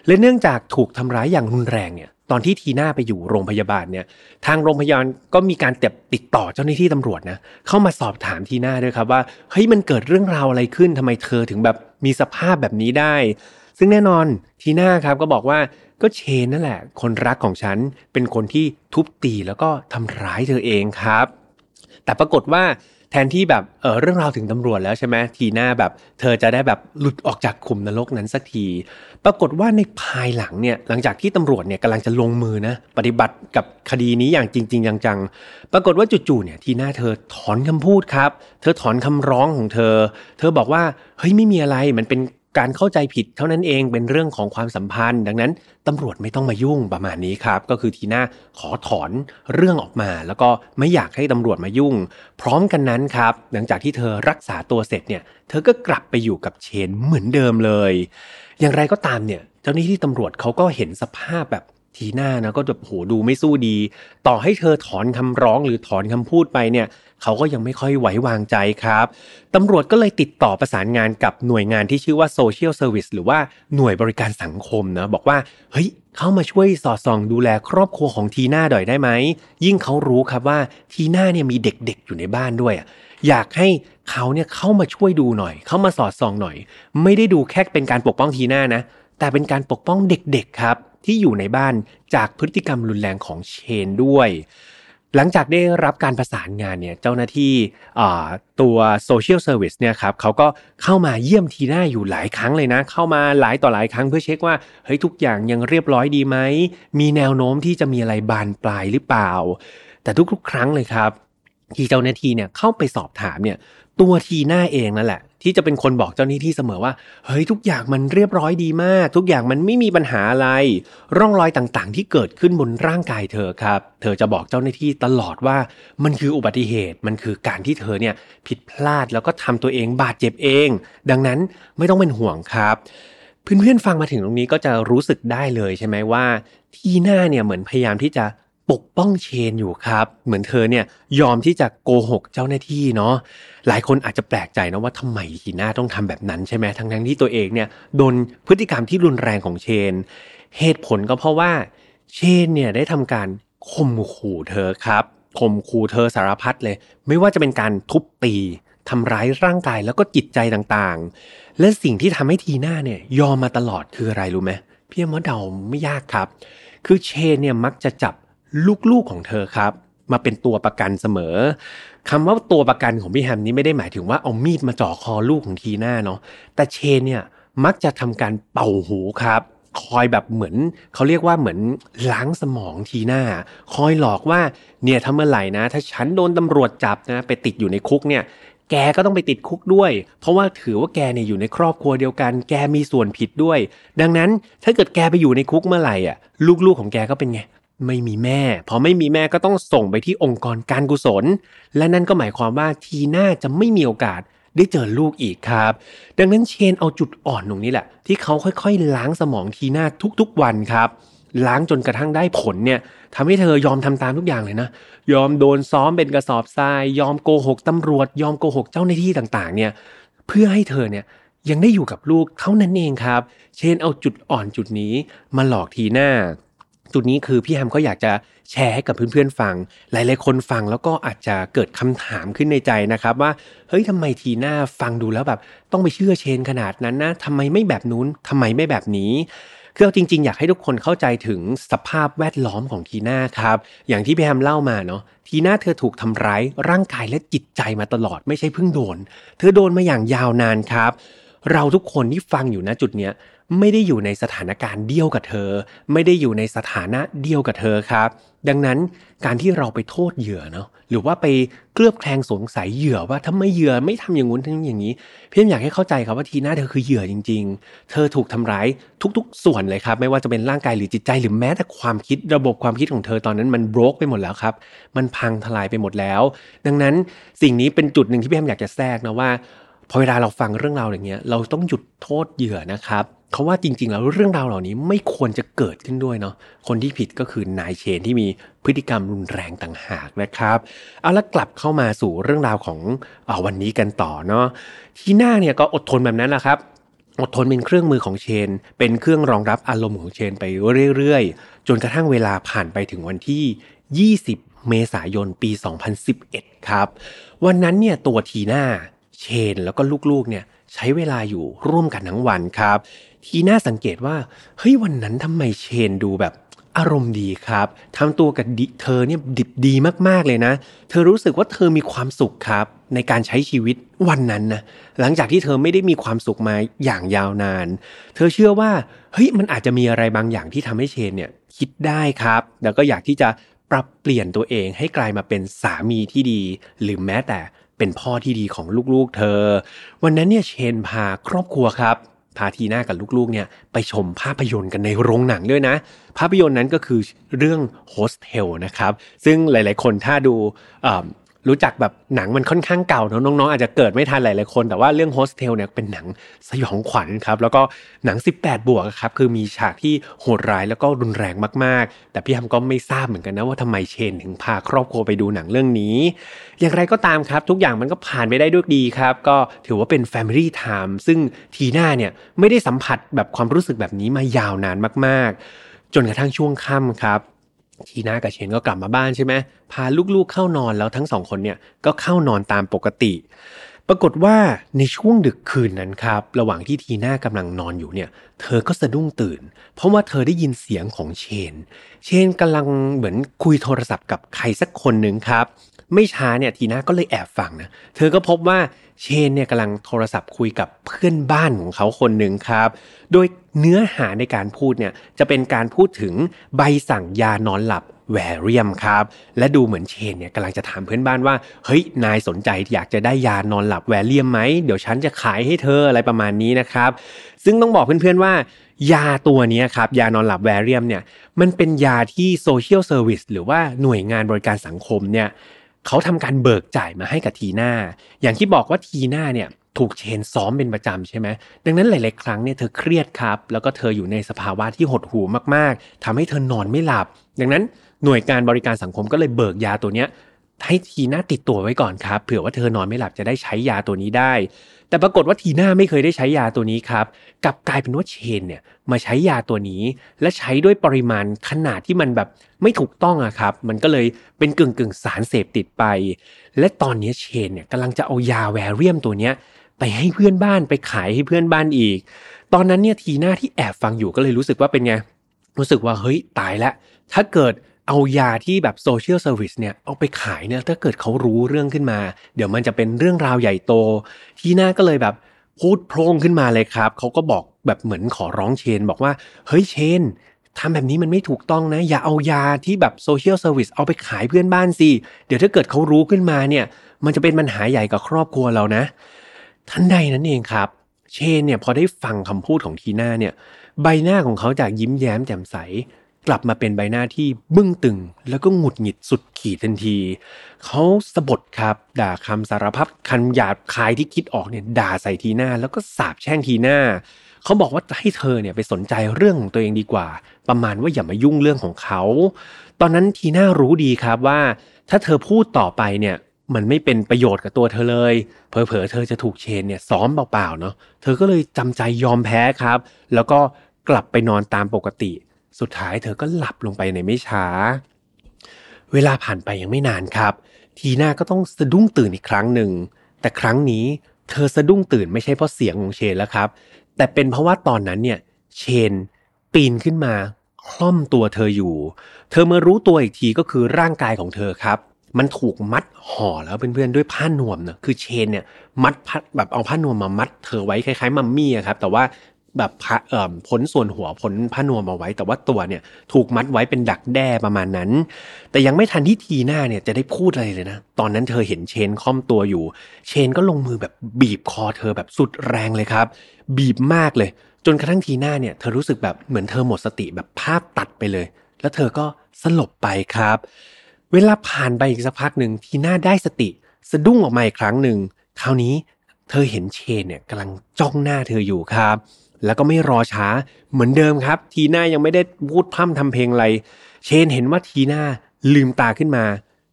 และเนื่องจากถูกทำร้ายอย่างรุนแรงเนี่ย ตอนที่ทีน่าไปอยู่โรงพยาบาลเนี่ย ทางโรงพยาบาลก็มีการติดต่อเจ้าหน้าที่ตำรวจนะ เข้ามาสอบถามทีน่าด้วยครับว่าเฮ้ยมันเกิดเรื่องราวอะไรขึ้นทำไมเธอถึงแบบมีสภาพแบบนี้ได้ ซึ่งแน่นอนทีน่าครับก็บอกว่าก็เชนนั่นแหละ คนรักของฉันเป็นคนที่ทุบตีแล้วก็ทำร้ายเธอเองครับ แต่ปรากฏว่า แทนที่แบบเออเรื่องราวถึงตำรวจแล้วใช่ไหมทีหน้าแบบ เธอจะได้แบบหลุดออกจากขุมนรกนั้นสักที ปรากฏว่าในภายหลังเนี่ยหลังจากที่ตำรวจเนี่ยกำลังจะลงมือนะปฏิบัติกับคดีนี้อย่างจริง ๆ จังๆ ปรากฏว่าจู่ๆเนี่ยทีหน้าเธอถอนคำพูดครับ เธอถอนคำร้องของเธอ เธอบอกว่าเฮ้ยไม่มีอะไรมันเป็น การเข้าใจผิดเท่านั้นเองเป็นเรื่องของความสัมพันธ์ ดังนั้นตำรวจไม่ต้องมายุ่งประมาณนี้ครับ ก็คือทีน่าขอถอนเรื่องออกมา แล้วก็ไม่อยากให้ตำรวจมายุ่ง พร้อมกันนั้นครับ หลังจากที่เธอรักษาตัวเสร็จเนี่ย เธอก็กลับไปอยู่กับเชนเหมือนเดิมเลย อย่างไรก็ตามเนี่ย เจ้าหน้าที่ตำรวจเขาก็เห็นสภาพแบบ ทีหน้านะก็จะโหดูไม่สู้ดี ต่อให้เธอถอนคำร้องหรือถอนคำพูดไปเนี่ย เขาก็ยังไม่ค่อยไหววางใจครับตำรวจก็เลยติดต่อประสานงานกับหน่วยงานที่ชื่อว่า Social Service หรือว่าหน่วยบริการสังคมนะบอกว่า เฮ้ย เข้ามาช่วยสอดส่องดูแลครอบครัวของทีน่าหน่อยได้ไหม ยิ่งเขารู้ครับว่าทีน่าเนี่ยมีเด็กๆอยู่ในบ้านด้วยอยากให้เขาเนี่ยเข้ามาช่วยดูหน่อย เข้ามาสอดส่องหน่อย ไม่ได้ดูแค่เป็นการปกป้องทีน่านะ แต่เป็นการปกป้องเด็กๆครับ ที่อยู่ในบ้านจากพฤติกรรมรุนแรงของเชนด้วย หลังจากได้รับการประสานงานเนี่ยเจ้าหน้าที่ตัว social service เนี่ยครับเขาก็เข้ามาเยี่ยมทีน่าอยู่หลายครั้งเลยนะ เข้ามาหลายต่อหลายครั้งเพื่อเช็คว่าเฮ้ยทุกอย่างยังเรียบร้อยดีไหมมีแนวโน้มที่จะมีอะไรบานปลายหรือเปล่า แต่ทุกๆ ครั้งเลยครับที่เจ้าหน้าที่เนี่ยเข้าไปสอบถามเนี่ยตัวทีน่าเองนั่นแหละ ที่จะเป็นคนบอกเจ้าหน้าที่เสมอว่า เฮ้ยทุกอย่างมันเรียบร้อยดีมาก ทุกอย่างมันไม่มีปัญหาอะไร ร่องรอยต่างๆ ที่เกิดขึ้นบนร่างกายเธอครับ เธอจะบอกเจ้าหน้าที่ตลอดว่า มันคืออุบัติเหตุมันคือการที่เธอเนี่ยผิดพลาดแล้วก็ทำตัวเองบาดเจ็บเอง ดังนั้นไม่ต้องเป็นห่วงครับเพื่อนๆฟังมาถึงตรงนี้ก็จะรู้สึกได้เลยใช่ไหมว่า ที่หน้าเนี่ยเหมือนพยายามที่จะ ปกป้องเชนอยู่ครับ เหมือนเธอเนี่ยยอมที่จะโกหกเจ้าหน้าที่เนาะหลายคนอาจจะแปลกใจนะว่าทำไมทีน่าต้องทำแบบนั้นใช่ไหมทั้งทั้งที่ตัวเองเนี่ยโดนพฤติกรรมที่รุนแรงของเชน เหตุผลก็เพราะว่าเชนเนี่ยได้ทำการข่มขู่เธอครับข่มขู่เธอสารพัดเลย ไม่ว่าจะเป็นการทุบตีทำร้ายร่างกายแล้วก็จิตใจต่างๆ และสิ่งที่ทำให้ทีน่าเนี่ยยอมมาตลอดคืออะไรรู้ไหมพี่มอเดาไม่ยากครับ คือเชนเนี่ยมักจะจับ ลูกๆของเธอครับ มาเป็นตัวประกันเสมอคำว่าตัวประกันของพี่แฮมนี้ไม่ได้หมายถึงว่าเอามีดมาจ่อคอลูกของทีน่าเนาะแต่เชนเนี่ยมักจะทำการเป่าหูครับคอยแบบเหมือนเขาเรียกว่าเหมือนล้างสมองทีน่าคอยหลอกว่าเนี่ยถ้าเมื่อไหร่นะ ถ้าฉันโดนตำรวจจับนะ ไปติดอยู่ในคุกเนี่ย แกก็ต้องไปติดคุกด้วย เพราะว่าถือว่าแกเนี่ยอยู่ในครอบครัวเดียวกัน แกมีส่วนผิดด้วย ดังนั้นถ้าเกิดแกไปอยู่ในคุกเมื่อไหร่อะ ลูกๆของแกก็เป็นไง ไม่มีแม่ พอไม่มีแม่ก็ต้องส่งไปที่องค์กรการกุศล และนั่นก็หมายความว่าทีน่าจะไม่มีโอกาสได้เจอลูกอีกครับ ดังนั้นเชนเอาจุดอ่อนตรงนี้แหละ ที่เขาค่อยๆ ล้างสมองทีน่าทุกๆวันครับล้างจนกระทั่งได้ผลเนี่ยทำให้เธอยอมทำตามทุกอย่างเลยนะ ยอมโดนซ้อมเป็นกระสอบทราย ยอมโกหกตำรวจ ยอมโกหกเจ้าหน้าที่ต่างๆ เนี่ยเพื่อให้เธอเนี่ยยังได้อยู่กับลูกเท่านั้นเองครับ เชนเอาจุดอ่อนจุดนี้มาหลอกทีหน้า จุดนี้คือพี่แฮมก็อยากจะแชร์ให้กับเพื่อนๆฟัง หลายๆคนฟังแล้วก็อาจจะเกิดคำถามขึ้นในใจนะครับ ว่าเฮ้ยทำไมทีหน้าฟังดูแล้วแบบ ต้องไปเชื่อเชนขนาดนั้นนะทำไมไม่แบบนู้นทำไมไม่แบบนี้คือจริงๆ อยากให้ทุกคนเข้าใจถึงสภาพแวดล้อมของทีน่าครับ อย่างที่พี่แฮมเล่ามาเนาะทีน่าเธอถูกทำร้ายร่างกายและจิตใจมาตลอดไม่ใช่เพิ่งโดน เธอโดนมาอย่างยาวนานครับ เราทุกคนที่ฟังอยู่ณจุดเนี้ย ไม่ได้อยู่ในสถานการณ์เดียวกับเธอ ไม่ได้อยู่ในสถานะเดียวกับเธอครับ ดังนั้นการที่เราไปโทษเหยื่อเนาะหรือว่าไปเคลือบแคลงสงสัยเหยื่อว่าทำไมเหยื่อไม่ทำอย่างงู้นทำอย่างนี้เพียงอยากให้เข้าใจครับว่าทีน่าเธอคือเหยื่อจริง ๆ เธอถูกทำร้ายทุก ๆ ส่วนเลยครับ ไม่ว่าจะเป็นร่างกายหรือจิตใจหรือแม้แต่ความคิดระบบความคิดของเธอตอนนั้นมันบรกไปหมดแล้วครับ มันพังทลายไปหมดแล้ว ดังนั้นสิ่งนี้เป็นจุดหนึ่งที่พี่แอมอยากจะแทรกนะว่าพอเวลาเราฟังเรื่องราวอย่างเงี้ยเราต้องหยุดโทษเหยื่อนะครับ เขาว่าจริง ๆ แล้วเรื่องราวเหล่านี้ไม่ควรจะเกิดขึ้นด้วยเนาะคนที่ผิดก็คือนายเชนที่มีพฤติกรรมรุนแรงต่างหากนะครับเอาละกลับเข้ามาสู่เรื่องราวของอวันนี้กันต่อเนาะทีหน้าเนี่ยก็อดทนแบบนั้นแหละครับอดทนเป็นเครื่องมือของเชน เป็นเครื่องรองรับอารมณ์ของเชนไปเรื่อยๆ จนกระทั่งเวลาผ่านไปถึงวันที่ 20 เมษายนปี 2011 ครับ วันนั้นเนี่ยตัวทีน้าเชนแล้วก็ลูกๆเนี่ยใช้เวลาอยู่ร่วมกันทั้งวันครับ ทีน่าสังเกตว่าเฮ้ยวันนั้นทำไมเชนดูแบบอารมณ์ดีครับทำตัวกับเธอเนี่ยดิบดีมากๆเลยนะ เธอรู้สึกว่าเธอมีความสุขครับ ในการใช้ชีวิตวันนั้นนะหลังจากที่เธอไม่ได้มีความสุขมาอย่างยาวนาน เธอเชื่อว่าเฮ้ยมันอาจจะมีอะไรบางอย่างที่ทำให้เชนเนี่ยคิดได้ครับ แล้วก็อยากที่จะปรับเปลี่ยนตัวเองให้กลายมาเป็นสามีที่ดี หรือแม้แต่เป็นพ่อที่ดีของลูกๆ เธอ วันนั้นเนี่ยเชนพาครอบครัวครับ พาทีน่ากับลูกๆเนี่ยไปชมภาพยนตร์กันในโรงหนังด้วยนะ ภาพยนตร์นั้นก็คือเรื่องโฮสเทลนะครับ ซึ่งหลายๆคนถ้าดู รู้จักแบบหนังมันค่อนข้างเก่าเนาะน้องๆอาจจะเกิดไม่ทันหลายๆคน แต่ว่าเรื่องโฮสเทลเนี่ยเป็นหนังสยองขวัญครับ แล้วก็หนัง 18 บวกครับคือมีฉากที่โหดร้ายแล้วก็รุนแรงมากๆ แต่พี่ฮัมก็ไม่ทราบเหมือนกันนะว่าทำไมเชนถึงพาครอบครัวไปดูหนังเรื่องนี้ อย่างไรก็ตามครับ ทุกอย่างมันก็ผ่านไปได้ด้วยดีครับ ก็ถือว่าเป็น Family Time ซึ่งทีน่าเนี่ยไม่ได้สัมผัสแบบความรู้สึกแบบนี้มายาวนานมากๆ จนกระทั่งช่วงค่ำครับ ทีน่ากับเชนก็กลับมาบ้านใช่ไหมพาลูกๆเข้านอนแล้วทั้งสองคนเนี่ยก็เข้านอนตามปกติ ปรากฏว่าในช่วงดึกคืนนั้นครับ ระหว่างที่ทีน่ากำลังนอนอยู่เนี่ย เธอก็สะดุ้งตื่น เพราะว่าเธอได้ยินเสียงของเชน เชนกำลังเหมือนคุยโทรศัพท์กับใครสักคนหนึ่งครับ ไม่ช้าเนี่ยทีน่าก็เลยแอบฟังนะเธอก็พบว่าเชนเนี่ยกำลังโทรศัพท์คุยกับเพื่อนบ้านของเขาคนหนึ่งครับ โดยเนื้อหาในการพูดเนี่ยจะเป็นการพูดถึงใบสั่งยานอนหลับ Valium ครับ และดูเหมือนเชนเนี่ยกำลังจะถามเพื่อนบ้านว่า เฮ้ย นายสนใจอยากจะได้ยานอนหลับ Valium ไหม เดี๋ยวฉันจะขายให้เธออะไรประมาณนี้นะครับ ซึ่งต้องบอกเพื่อนๆว่า ยาตัวนี้ครับ ยานอนหลับ Valium เนี่ย มันเป็นยาที่ social service หรือว่าหน่วยงานบริการสังคมเนี่ย เขาทำการเบิกจ่ายมาให้กับทีน่าอย่างที่บอกว่าทีน่าเนี่ยถูกเชนซ้อมเป็นประจำใช่ไหมดังนั้นหลาย ๆ ครั้งเนี่ยเธอเครียดครับ แล้วก็เธออยู่ในสภาวะที่หดหู่มาก ๆทำให้เธอนอนไม่หลับ ดังนั้นหน่วยการบริการสังคมก็เลยเบิกยาตัวเนี้ย ให้ทีน่าติดตัวไว้ก่อนครับ เผื่อว่าเธอนอนไม่หลับจะได้ใช้ยาตัวนี้ได้ แต่ปรากฏว่าทีน่าไม่เคยได้ใช้ยาตัวนี้ครับกลับกลายเป็นว่าเชนเนี่ยมาใช้ยาตัวนี้ และใช้ด้วยปริมาณขนาดที่มันแบบไม่ถูกต้องอะครับ มันก็เลยเป็นกึ่งกึ่งสารเสพติดไป และตอนนี้เชนเนี่ยกำลังจะเอายาแวเรียมตัวเนี้ยไปให้เพื่อนบ้านไปขายให้เพื่อนบ้านอีก ตอนนั้นเนี่ยทีน่าที่แอบฟังอยู่ก็เลยรู้สึกว่าเป็นไงรู้สึกว่าเฮ้ยตายแล้วถ้าเกิด เอายาที่แบบ social service เนี่ยเอาไปขายเนี่ยถ้าเกิดเขารู้เรื่องขึ้นมา เดี๋ยวมันจะเป็นเรื่องราวใหญ่โต ทีน่าก็เลยแบบพูดโพล่งขึ้นมาเลยครับ เขาก็บอกแบบเหมือนขอร้องเชน บอกว่า เฮ้ยเชนทำแบบนี้มันไม่ถูกต้องนะ อย่าเอายาที่แบบ social service เอาไปขายเพื่อนบ้านสิ เดี๋ยวถ้าเกิดเขารู้ขึ้นมาเนี่ย มันจะเป็นปัญหาใหญ่กับครอบครัวเรานะ ทันใดนั้นเองครับ เชนเนี่ยพอได้ฟังคำพูดของทีน่าเนี่ย ใบหน้าของเขาจากยิ้มแย้มแจ่มใส กลับมาเป็นใบหน้าที่บึ้งตึง แล้วก็หงุดหงิดสุดขีดทันที เขาสะบดครับ ด่าคำสารพัดคันหยาบคายที่คิดออกเนี่ยด่าใส่ทีน่าแล้วก็สาบแช่งทีน่าเขาบอกว่าให้เธอเนี่ยไปสนใจเรื่องของตัวเองดีกว่า ประมาณว่าอย่ามายุ่งเรื่องของเขา ตอนนั้นทีน่ารู้ดีครับว่า ถ้าเธอพูดต่อไปเนี่ยมันไม่เป็นประโยชน์กับตัวเธอเลย เผลอๆ เธอจะถูกเชนเนี่ยซ้อมเปล่าๆ เนาะ เธอก็เลยจำใจยอมแพ้ครับ แล้วก็กลับไปนอนตามปกติ สุดท้ายเธอก็หลับลงไปในไม่ช้า เวลาผ่านไปยังไม่นานครับ ทีน่าก็ต้องสะดุ้งตื่นอีกครั้งหนึ่ง แต่ครั้งนี้เธอสะดุ้งตื่นไม่ใช่เพราะเสียงของเชนแล้วครับ แต่เป็นเพราะว่าตอนนั้นเนี่ยเชนปีนขึ้นมาคล่อมตัวเธออยู่ เธอเมื่อรู้ตัวอีกทีก็คือร่างกายของเธอครับ มันถูกมัดห่อแล้วเพื่อนๆด้วยผ้านวมเนะคือเชนเนี่ยมัดพัดแบบเอาผ้านวมมามัดเธอไว้คล้ายๆมัมมี่ครับ แต่ว่า แบบเอ่อพ้นส่วนหัวพ้นผ้านวมมาไว้ แต่ว่าตัวเนี่ยถูกมัดไว้เป็นดักแด้ประมาณนั้น แต่ยังไม่ทันที่ทีหน้าเนี่ยจะได้พูดอะไรเลยนะ ตอนนั้นเธอเห็นเชนค่อมตัวอยู่ เชนก็ลงมือแบบบีบคอเธอแบบสุดแรงเลยครับ บีบมากเลย จนกระทั่งทีหน้าเนี่ยเธอรู้สึกแบบเหมือนเธอหมดสติแบบภาพตัดไปเลย แล้วเธอก็สลบไปครับ เวลาผ่านไปอีกสักพักหนึ่งทีน่าได้สติ สะดุ้งออกมาอีกครั้งหนึ่งคราวนี้เธอเห็นเชนเนี่ยกำลังจ้องหน้าเธออยู่ครับ แล้วก็ไม่รอช้าเหมือนเดิมครับ ทีน่ายังไม่ได้พูดพร่ำทำเพลงอะไร เชนเห็นว่าทีน่าลืมตาขึ้นมา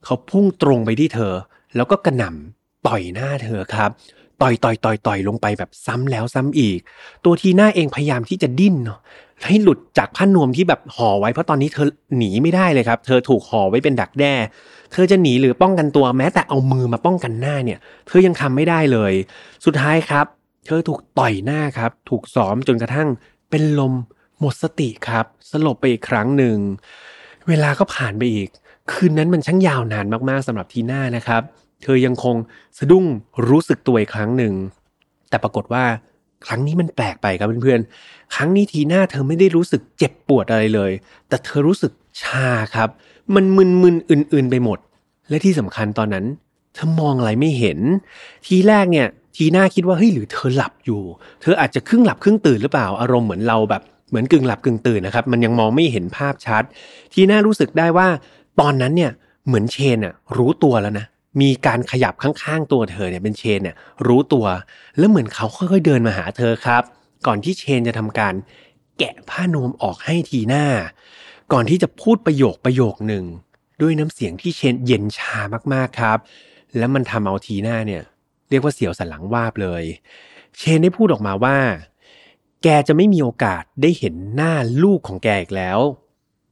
เขาพุ่งตรงไปที่เธอ แล้วก็กระหน่ำต่อยหน้าเธอครับ ต่อยต่อยต่อยต่อยลงไปแบบซ้ำแล้วซ้ำอีก ตัวทีน่าเองพยายามที่จะดิ้นเนาะให้หลุดจากผ้านวมที่แบบห่อไว้เพราะตอนนี้เธอหนีไม่ได้เลยครับ เธอถูกห่อไว้เป็นดักแด้ เธอจะหนีหรือป้องกันตัวแม้แต่เอามือมาป้องกันหน้าเนี่ย เธอยังทำไม่ได้เลย สุดท้ายครับ เธอถูกต่อยหน้าครับ ถูกซ้อมจนกระทั่งเป็นลมหมดสติครับ สลบไปอีกครั้งหนึ่ง เวลาก็ผ่านไปอีก คืนนั้นมันช่างยาวนานมากๆสำหรับทีน่านะครับ เธอยังคงสะดุ้งรู้สึกตัวอีกครั้งหนึ่ง แต่ปรากฏว่าครั้งนี้มันแปลกไปครับเพื่อนๆ ครั้งนี้ทีน่าเธอไม่ได้รู้สึกเจ็บปวดอะไรเลย แต่เธอรู้สึกชาครับ มันมึนๆ อื่นๆ ไปหมด และที่สำคัญตอนนั้น เธอมองอะไรไม่เห็น ทีแรกเนี่ยทีน่าคิดว่าเฮ้ยหรือเธอหลับอยู่ เธออาจจะครึ่งหลับครึ่งตื่นหรือเปล่าอารมณ์เหมือนเราแบบเหมือนกึ่งหลับกึ่งตื่นนะครับมันยังมองไม่เห็นภาพชัด ทีน่ารู้สึกได้ว่าตอนนั้นเนี่ยเหมือนเชนอะรู้ตัวแล้วนะมีการขยับข้างๆตัวเธอเนี่ยเป็นเชนเนี่ยรู้ตัว แล้วเหมือนเขาค่อยๆเดินมาหาเธอครับ ก่อนที่เชนจะทำการแกะผ้านวมออกให้ทีน่าก่อนที่จะพูดประโยคประโยคหนึ่งด้วยน้ำเสียงที่เชนเย็นชามากๆครับ แล้วมันทำเอาทีน่าเนี่ย เรียกว่าเสียวสันหลังวาบเลย เชนได้พูดออกมาว่า แกจะไม่มีโอกาสได้เห็นหน้าลูกของแกอีกแล้ว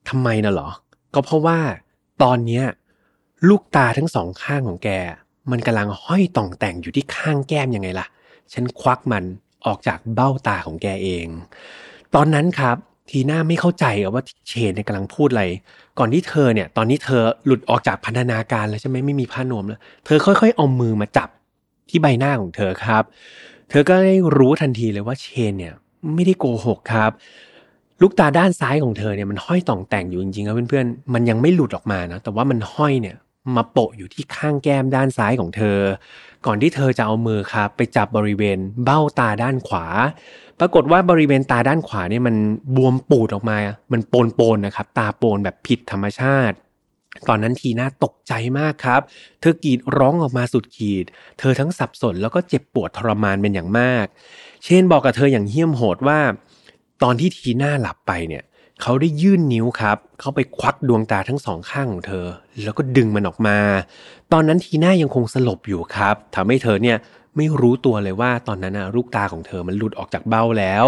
ทำไมนะหรอ ก็เพราะว่าตอนเนี้ยลูกตาทั้งสองข้างของแก มันกำลังห้อยต่องแต่งอยู่ที่ข้างแก้มยังไงล่ะ ฉันควักมันออกจากเบ้าตาของแกเอง ตอนนั้นครับ ทีน่าไม่เข้าใจว่าเชนเนี่ยกำลังพูดอะไร ก่อนที่เธอเนี่ย ตอนนี้เธอหลุดออกจากพันธนาการแล้วใช่ไหมไม่มีผ้านวมแล้ว เธอค่อยๆเอามือมาจับที่ใบหน้าของเธอครับ เธอก็ได้รู้ทันทีเลยว่าเชนเนี่ยไม่ได้โกหกครับ ลูกตาด้านซ้ายของเธอเนี่ยมันห้อยต่องแต่งอยู่จริงๆครับเพื่อนๆ มันยังไม่หลุดออกมานะ แต่ว่ามันห้อยเนี่ย มาโปะอยู่ที่ข้างแก้มด้านซ้ายของเธอ ก่อนที่เธอจะเอามือครับไปจับบริเวณเบ้าตาด้านขวา ปรากฏว่าบริเวณตาด้านขวาเนี่ยมันบวมปูดออกมา มันโปนๆนะครับ ตาโปนแบบผิดธรรมชาติ ตอนนั้นทีน่าตกใจมากครับ เธอกรีดร้องออกมาสุดขีด เธอทั้งสับสนแล้วก็เจ็บปวดทรมานเป็นอย่างมาก เชนบอกกับเธออย่างเหี้ยมโหดว่า ตอนที่ทีน่าหลับไปเนี่ย เขาได้ยื่นนิ้วครับ เขาไปควักดวงตาทั้งสองข้างของเธอ แล้วก็ดึงมันออกมา ตอนนั้นทีน่ายังคงสลบอยู่ครับทำให้เธอเนี่ยไม่รู้ตัวเลยว่าตอนนั้นนะลูกตาของเธอมันหลุดออกจากเบ้าแล้ว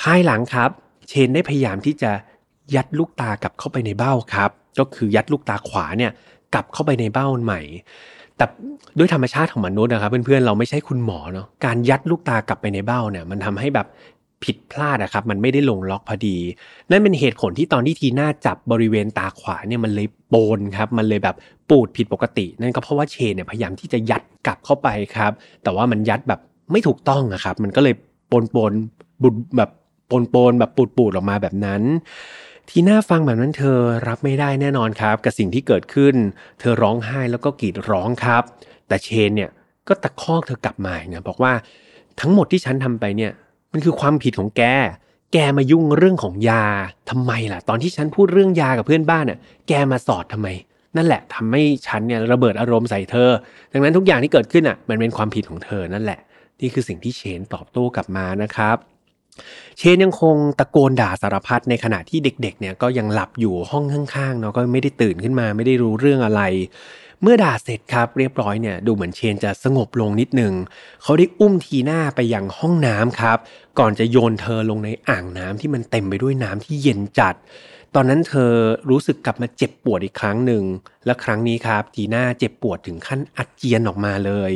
ภายหลังครับ เชนได้พยายามที่จะยัดลูกตากลับเข้าไปในเบ้าครับ ก็คือยัดลูกตาขวาเนี่ยกลับเข้าไปในเบ้าใหม่ แต่ด้วยธรรมชาติของมนุษย์นะครับเพื่อนๆเราไม่ใช่คุณหมอเนาะการยัดลูกตากลับไปในเบ้าเนี่ยมันทำให้แบบ ผิดพลาดนะครับ มันไม่ได้ลงล็อกพอดี นั่นเป็นเหตุผลที่ตอนที่ทีน่าจับบริเวณตาขวาเนี่ยมันเลยโปนครับมันเลยแบบปูดผิดปกติ นั่นก็เพราะว่าเชนเนี่ยพยายามที่จะยัดกลับเข้าไปครับ แต่ว่ามันยัดแบบไม่ถูกต้องนะครับ มันก็เลยปนปนบุดแบบปนปนแบบปูดปูดออกมาแบบนั้น ทีน่าฟังแบบนั้นเธอรับไม่ได้แน่นอนครับ กับสิ่งที่เกิดขึ้น เธอร้องไห้แล้วก็กรีดร้องครับ แต่เชนเนี่ยก็ตะคอกเธอกลับมาเนี่ยบอกว่าทั้งหมดที่ฉันทำไปเนี่ย มันคือความผิดของแก แกมายุ่งเรื่องของยาทำไมล่ะ ตอนที่ฉันพูดเรื่องยากับเพื่อนบ้านน่ะ แกมาสอดทำไม นั่นแหละทำให้ฉันเนี่ยระเบิดอารมณ์ใส่เธอ ดังนั้นทุกอย่างที่เกิดขึ้นอะ มันเป็นความผิดของเธอนั่นแหละ นี่คือสิ่งที่เชนตอบโต้กลับมานะครับเชนยังคงตะโกนด่าสารพัดในขณะที่เด็กๆ เนี่ยก็ยังหลับอยู่ห้องข้างๆเนาะก็ไม่ได้ตื่นขึ้นมาไม่ได้รู้เรื่องอะไร เมื่อด่าเสร็จครับเรียบร้อยเนี่ยดูเหมือนเชนจะสงบลงนิดนึงเขาได้อุ้มทีน่าไปยังห้องน้ำครับ ก่อนจะโยนเธอลงในอ่างน้ำที่มันเต็มไปด้วยน้ำที่เย็นจัด ตอนนั้นเธอรู้สึกกลับมาเจ็บปวดอีกครั้งหนึ่งและครั้งนี้ครับ ทีน่าเจ็บปวดถึงขั้นอาเจียนออกมาเลย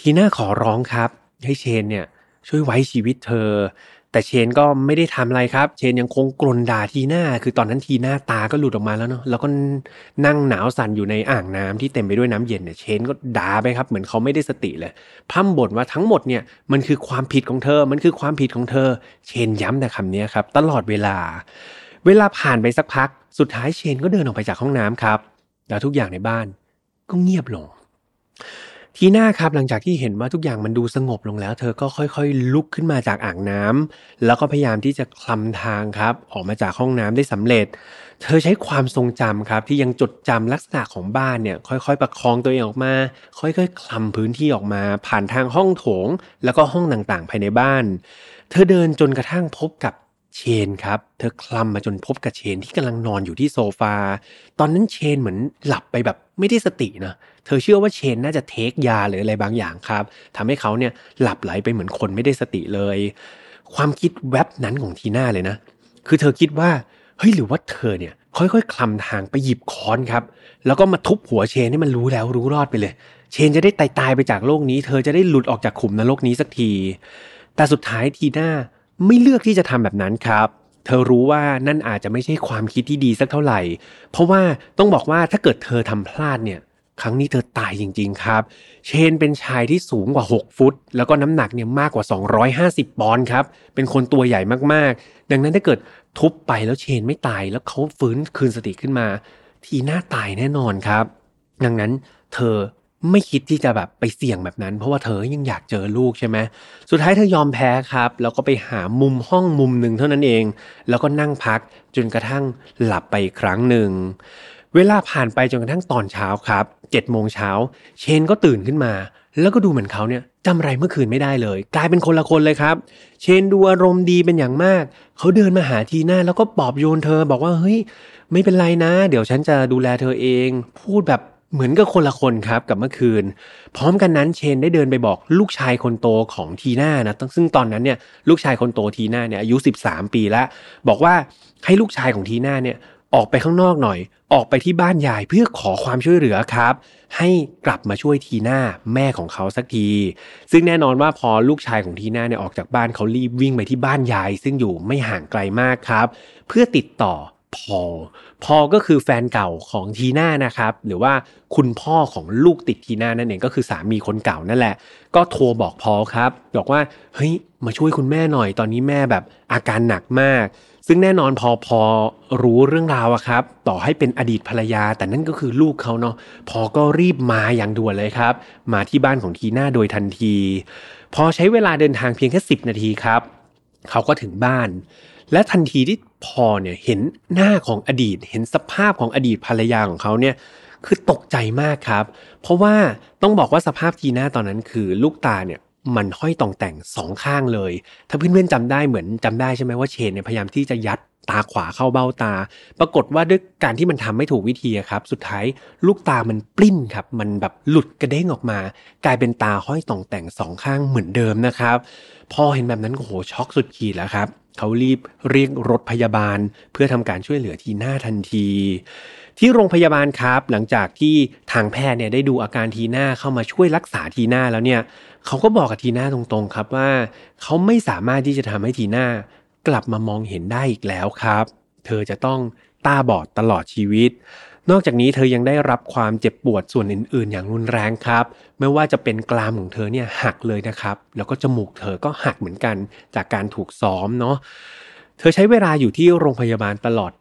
ทีน่าขอร้องครับ ให้เชนเนี่ยช่วยไว้ชีวิตเธอ แต่เชนก็ไม่ได้ทำอะไรครับ เชนยังคงกรนด่าทีน่าคือตอนนั้นทีน่าตาก็หลุดออกมาแล้วเนาะแล้วก็นั่งหนาวสั่นอยู่ในอ่างน้ำที่เต็มไปด้วยน้ำเย็นเนี่ยเชนก็ด่าไปครับ เหมือนเขาไม่ได้สติเลยพร่ำบ่นว่าทั้งหมดเนี่ยมันคือความผิดของเธอ มันคือความผิดของเธอ เชนย้ำแต่คำนี้ครับ ตลอดเวลา เวลาผ่านไปสักพัก สุดท้ายเชนก็เดินออกไปจากห้องน้ำครับแล้วทุกอย่างในบ้านก็เงียบลง ทีน่าครับหลังจากที่เห็นว่าทุกอย่างมันดูสงบลงแล้ว เธอก็ค่อยๆ ลุกขึ้นมาจากอ่างน้ำแล้วก็พยายามที่จะคลำทางครับ ออกมาจากห้องน้ำได้สำเร็จ เธอใช้ความทรงจำครับ ที่ยังจดจำลักษณะของบ้านเนี่ย ค่อยๆ ประคองตัวเองออกมา ค่อยๆคลำพื้นที่ออกมา ผ่านทางห้องโถง แล้วก็ห้องต่างๆ ภายในบ้าน เธอเดินจนกระทั่งพบกับเชนครับ เธอคลำมาจนพบกับเชนที่กำลังนอนอยู่ที่โซฟา ตอนนั้นเชนเหมือนหลับไปแบบไม่ได้สตินะเธอเชื่อว่าเชนน่าจะเทคยาหรืออะไรบางอย่างครับทำให้เขาเนี่ยหลับไหลไปเหมือนคนไม่ได้สติเลย ความคิดแวบนั้นของทีน่าเลยนะ คือเธอคิดว่าเฮ้ยหรือว่าเธอเนี่ยค่อยๆคลำทางไปหยิบค้อนครับ แล้วก็มาทุบหัวเชนให้มันรู้แล้วรู้รอดไปเลย เชนจะได้ตายตายไปจากโลกนี้ เธอจะได้หลุดออกจากขุมนรกนี้สักที แต่สุดท้ายทีน่าไม่เลือกที่จะทำแบบนั้นครับ เธอรู้ว่านั่นอาจจะไม่ใช่ความคิดที่ดีสักเท่าไหร่ เพราะว่าต้องบอกว่าถ้าเกิดเธอทำพลาดเนี่ย ครั้งนี้เธอตายจริง ๆ ครับ เชนเป็นชายที่สูงกว่า 6 ฟุต แล้วก็น้ำหนักเนี่ยมากกว่า 250 ปอนด์ครับ เป็นคนตัวใหญ่มากๆ ดังนั้นถ้าเกิดทุบไปแล้วเชนไม่ตายแล้วเขาฟื้นคืนสติขึ้นมา ทีหน่าตายแน่นอนครับ ดังนั้นเธอไม่คิดที่จะแบบไปเสี่ยงแบบนั้น เพราะว่าเธอยังอยากเจอลูกใช่ไหมสุดท้ายเธอยอมแพ้ครับ แล้วก็ไปหามุมห้องมุมหนึ่งเท่านั้นเอง แล้วก็นั่งพักจนกระทั่งหลับไปอีกครั้งหนึ่ง เวลาผ่านไปจนกระทั่งตอนเช้าครับ เจ็ดโมงเช้าเชนก็ตื่นขึ้นมา แล้วก็ดูเหมือนเขาเนี่ยจำอะไรเมื่อคืนไม่ได้เลย กลายเป็นคนละคนเลยครับ เชนดูอารมณ์ดีเป็นอย่างมาก เขาเดินมาหาทีน่าแล้วก็ปลอบโยนเธอบอกว่าเฮ้ยไม่เป็นไรนะ เดี๋ยวฉันจะดูแลเธอเอง พูดแบบเหมือนกับคนละคนครับกับเมื่อคืน พร้อมกันนั้นเชนได้เดินไปบอกลูกชายคนโตของทีน่านะซึ่งตอนนั้นเนี่ยลูกชายคนโตทีน่าเนี่ยอายุ 13 ปีแล้วบอกว่าให้ลูกชายของทีน่าเนี่ย ออกไปข้างนอกหน่อย ออกไปที่บ้านยายเพื่อขอความช่วยเหลือครับ ให้กลับมาช่วยทีน่าแม่ของเขาสักที ซึ่งแน่นอนว่าพอลูกชายของทีน่าเนี่ยออกจากบ้านเขารีบวิ่งไปที่บ้านยาย ซึ่งอยู่ไม่ห่างไกลมากครับ เพื่อติดต่อพอลพอลก็คือแฟนเก่าของทีน่านะครับ หรือว่าคุณพ่อของลูกติดทีน่านั่นเองก็คือสามีคนเก่านั่นแหละ ก็โทรบอกพอลครับ บอกว่าเฮ้ยมาช่วยคุณแม่หน่อยตอนนี้แม่แบบอาการหนักมาก ซึ่งแน่นอนพอพอรู้เรื่องราวอะครับ ต่อให้เป็นอดีตภรรยา แต่นั่นก็คือลูกเขาเนาะพอก็รีบมาอย่างด่วนเลยครับ มาที่บ้านของทีน่าโดยทันที พอใช้เวลาเดินทางเพียงแค่10นาทีครับ เขาก็ถึงบ้าน และทันทีที่พอเนี่ยเห็นหน้าของอดีต เห็นสภาพของอดีตภรรยาของเขาเนี่ยคือตกใจมากครับ เพราะว่าต้องบอกว่าสภาพทีน่าตอนนั้นคือลูกตาเนี่ย มันห้อยต่องแต่งสองข้างเลย ถ้าเพื่อนๆจำได้เหมือนจำได้ใช่ไหมว่าเชนเนี่ยพยายามที่จะยัดตาขวาเข้าเบ้าตา ปรากฏว่าด้วยการที่มันทำไม่ถูกวิธีครับ สุดท้ายลูกตามันปลิ้นครับ มันแบบหลุดกระเด้งออกมา กลายเป็นตาห้อยต่องแต่งสองข้างเหมือนเดิมนะครับ พอเห็นแบบนั้นโอ้โหช็อกสุดขีดแล้วครับ เขารีบเรียกรถพยาบาล เพื่อทำการช่วยเหลือทีหน่าทันที ที่โรงพยาบาลครับ หลังจากที่ทางแพทย์เนี่ยได้ดูอาการทีน่าเข้ามาช่วยรักษาทีน่าแล้วเนี่ยเขาก็บอกกับทีน่าตรงๆครับว่า เขาไม่สามารถที่จะทำให้ทีน่ากลับมามองเห็นได้อีกแล้วครับ เธอจะต้องตาบอดตลอดชีวิต นอกจากนี้เธอยังได้รับความเจ็บปวดส่วนอื่น ๆ อย่างรุนแรงครับ ไม่ว่าจะเป็นกรามของเธอเนี่ยหักเลยนะครับ แล้วก็จมูกเธอก็หักเหมือนกันจากการถูกซ้อมเนาะ เธอใช้เวลาอยู่ที่โรงพยาบาลตลอด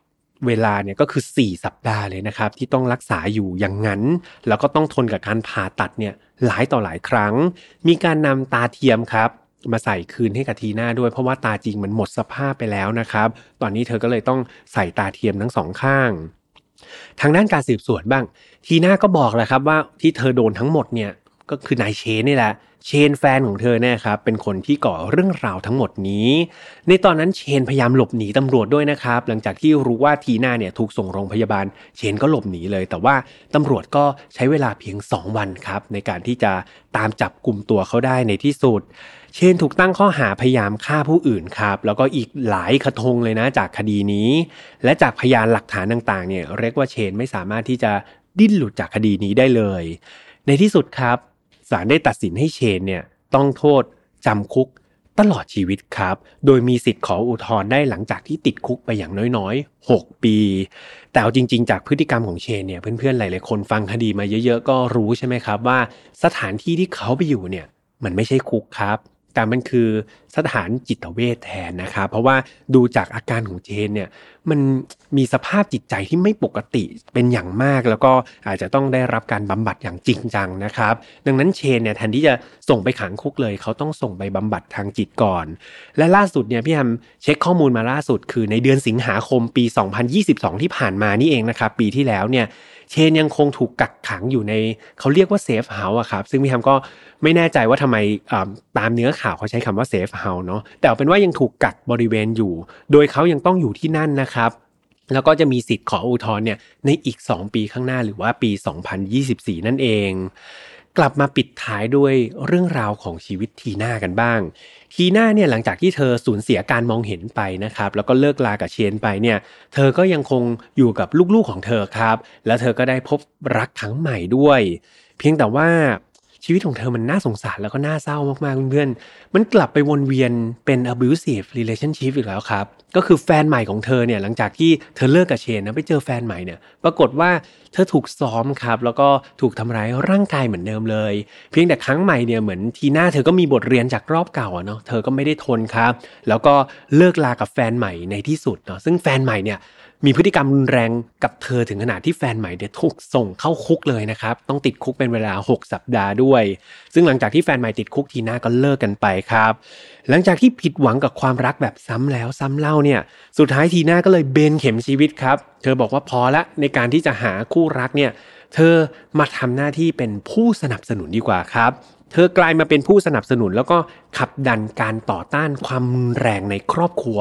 เวลาเนี่ยก็คือ 4 สัปดาห์เลยนะครับ ที่ต้องรักษาอยู่อย่างนั้น แล้วก็ต้องทนกับการผ่าตัดเนี่ยหลายต่อหลายครั้ง มีการนำตาเทียมครับมาใส่คืนให้กับทีน่าด้วยเพราะว่าตาจริงมันหมดสภาพไปแล้วนะครับ ตอนนี้เธอก็เลยต้องใส่ตาเทียมทั้งสองข้าง ทางด้านการสืบสวนบ้าง ทีน่าก็บอกแหละครับว่าที่เธอโดนทั้งหมดเนี่ยก็คือนายเชนนี่แหละ เชนแฟนของเธอเนี่ยครับเป็นคนที่ก่อเรื่องราวทั้งหมดนี้ ในตอนนั้นเชนพยายามหลบหนีตำรวจด้วยนะครับ หลังจากที่รู้ว่าทีน่าเนี่ยถูกส่งโรงพยาบาล เชนก็หลบหนีเลย แต่ว่าตำรวจก็ใช้เวลาเพียง 2 วันครับในการที่จะตามจับกลุ่มตัวเขาได้ในที่สุด เชนถูกตั้งข้อหาพยายามฆ่าผู้อื่นครับ แล้วก็อีกหลายกระทงเลยนะจากคดีนี้ และจากพยานหลักฐานต่างๆเนี่ยเรียกว่าเชนไม่สามารถที่จะดิ้นหลุดจากคดีนี้ได้เลย ในที่สุดครับ ศาลได้ตัดสินให้เชนเนี่ยต้องโทษจำคุกตลอดชีวิตครับ โดยมีสิทธิ์ขออุทธรณ์ได้หลังจากที่ติดคุกไปอย่างน้อยๆ 6 ปี แต่เอาจริง ๆ จากพฤติกรรมของเชนเนี่ยเพื่อนๆ หลายๆ คนฟังคดีมาเยอะๆ ก็รู้ใช่ไหมครับว่าสถานที่ที่เขาไปอยู่เนี่ยมันไม่ใช่คุกครับ แต่มันคือสถานจิตเวชแทนนะครับเพราะว่าดูจากอาการของเชนเนี่ยมันมีสภาพจิตใจที่ไม่ปกติเป็นอย่างมาก แล้วก็อาจจะต้องได้รับการบำบัดอย่างจริงจังนะครับ ดังนั้นเชนเนี่ยแทนที่จะส่งไปขังคุกเลย เขาต้องส่งไปบำบัดทางจิตก่อน และล่าสุดเนี่ยพี่แฮมเช็คข้อมูลมาล่าสุด คือในเดือนสิงหาคมปี 2022 ที่ผ่านมานี่เองนะครับปีที่แล้วเนี่ย เชนยังคงถูกกักขังอยู่ในเขาเรียกว่า safe house ครับซึ่งพี่แฮมก็ไม่แน่ใจว่าทำไมตามเนื้อข่าวเขาใช้คำว่า safe house เนาะแต่เอาเป็นว่ายังถูกกักบริเวณอยู่ โดยเขายังต้องอยู่ที่นั่นนะครับแล้วก็จะมีสิทธิ์ขออุทธรณ์เนี่ยในอีก 2 ปีข้างหน้าหรือว่าปี 2024 นั่นเอง กลับมาปิดท้ายด้วยเรื่องราวของชีวิตทีน่ากันบ้าง ทีน่าเนี่ยหลังจากที่เธอสูญเสียการมองเห็นไปนะครับ แล้วก็เลิกลากับเชนไปเนี่ย เธอก็ยังคงอยู่กับลูกๆของเธอครับ แล้วเธอก็ได้พบรักครั้งใหม่ด้วย เพียงแต่ว่า ชีวิตของเธอมันน่าสงสารแล้วก็น่าเศร้ามากๆเพื่อนๆมันกลับไปวนเวียนเป็น abusive relationship อีกแล้วครับ ก็คือแฟนใหม่ของเธอเนี่ยหลังจากที่เธอเลิกกับเชนนะไปเจอแฟนใหม่เนี่ยปรากฏว่าเธอถูกซ้อมครับ แล้วก็ถูกทำร้ายร่างกายเหมือนเดิมเลย เพียงแต่ครั้งใหม่เนี่ยเหมือนทีหน้าเธอก็มีบทเรียนจากรอบเก่าเนาะเธอก็ไม่ได้ทนครับ แล้วก็เลิกลากับแฟนใหม่ในที่สุดเนาะซึ่งแฟนใหม่เนี่ย มีพฤติกรรมรุนแรงกับเธอถึงขนาดที่แฟนใหม่เดถูกส่งเข้าคุกเลยนะครับ ต้องติดคุกเป็นเวลา 6 สัปดาห์ด้วย ซึ่งหลังจากที่แฟนใหม่ติดคุกทีน่าก็เลิกกันไปครับ หลังจากที่ผิดหวังกับความรักแบบซ้ำแล้วซ้ำเล่าเนี่ย สุดท้ายทีน่าก็เลยเบนเข็มชีวิตครับ เธอบอกว่าพอละในการที่จะหาคู่รักเนี่ย เธอมาทำหน้าที่เป็นผู้สนับสนุนดีกว่าครับเธอกลายมาเป็นผู้สนับสนุนแล้วก็ขับดันการต่อต้านความรุนแรงในครอบครัว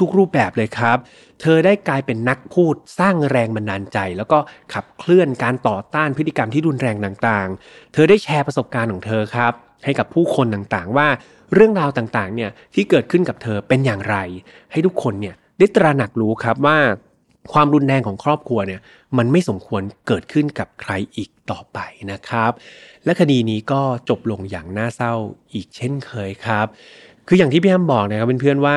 ทุกๆ รูปแบบเลยครับ เธอได้กลายเป็นนักพูดสร้างแรงบันดาลใจ แล้วก็ขับเคลื่อนการต่อต้านพฤติกรรมที่รุนแรงต่างๆ เธอได้แชร์ประสบการณ์ของเธอครับ ให้กับผู้คนต่างๆ ว่าเรื่องราวต่างๆ เนี่ยที่เกิดขึ้นกับเธอเป็นอย่างไร ให้ทุกคนเนี่ยได้ตระหนักรู้ครับว่า ความรุนแรงของครอบครัวเนี่ยมันไม่สมควรเกิดขึ้นกับใครอีกต่อไปนะครับ และคดีนี้ก็จบลงอย่างน่าเศร้าอีกเช่นเคยครับ คืออย่างที่พี่แอมบอกนะครับเพื่อนๆว่า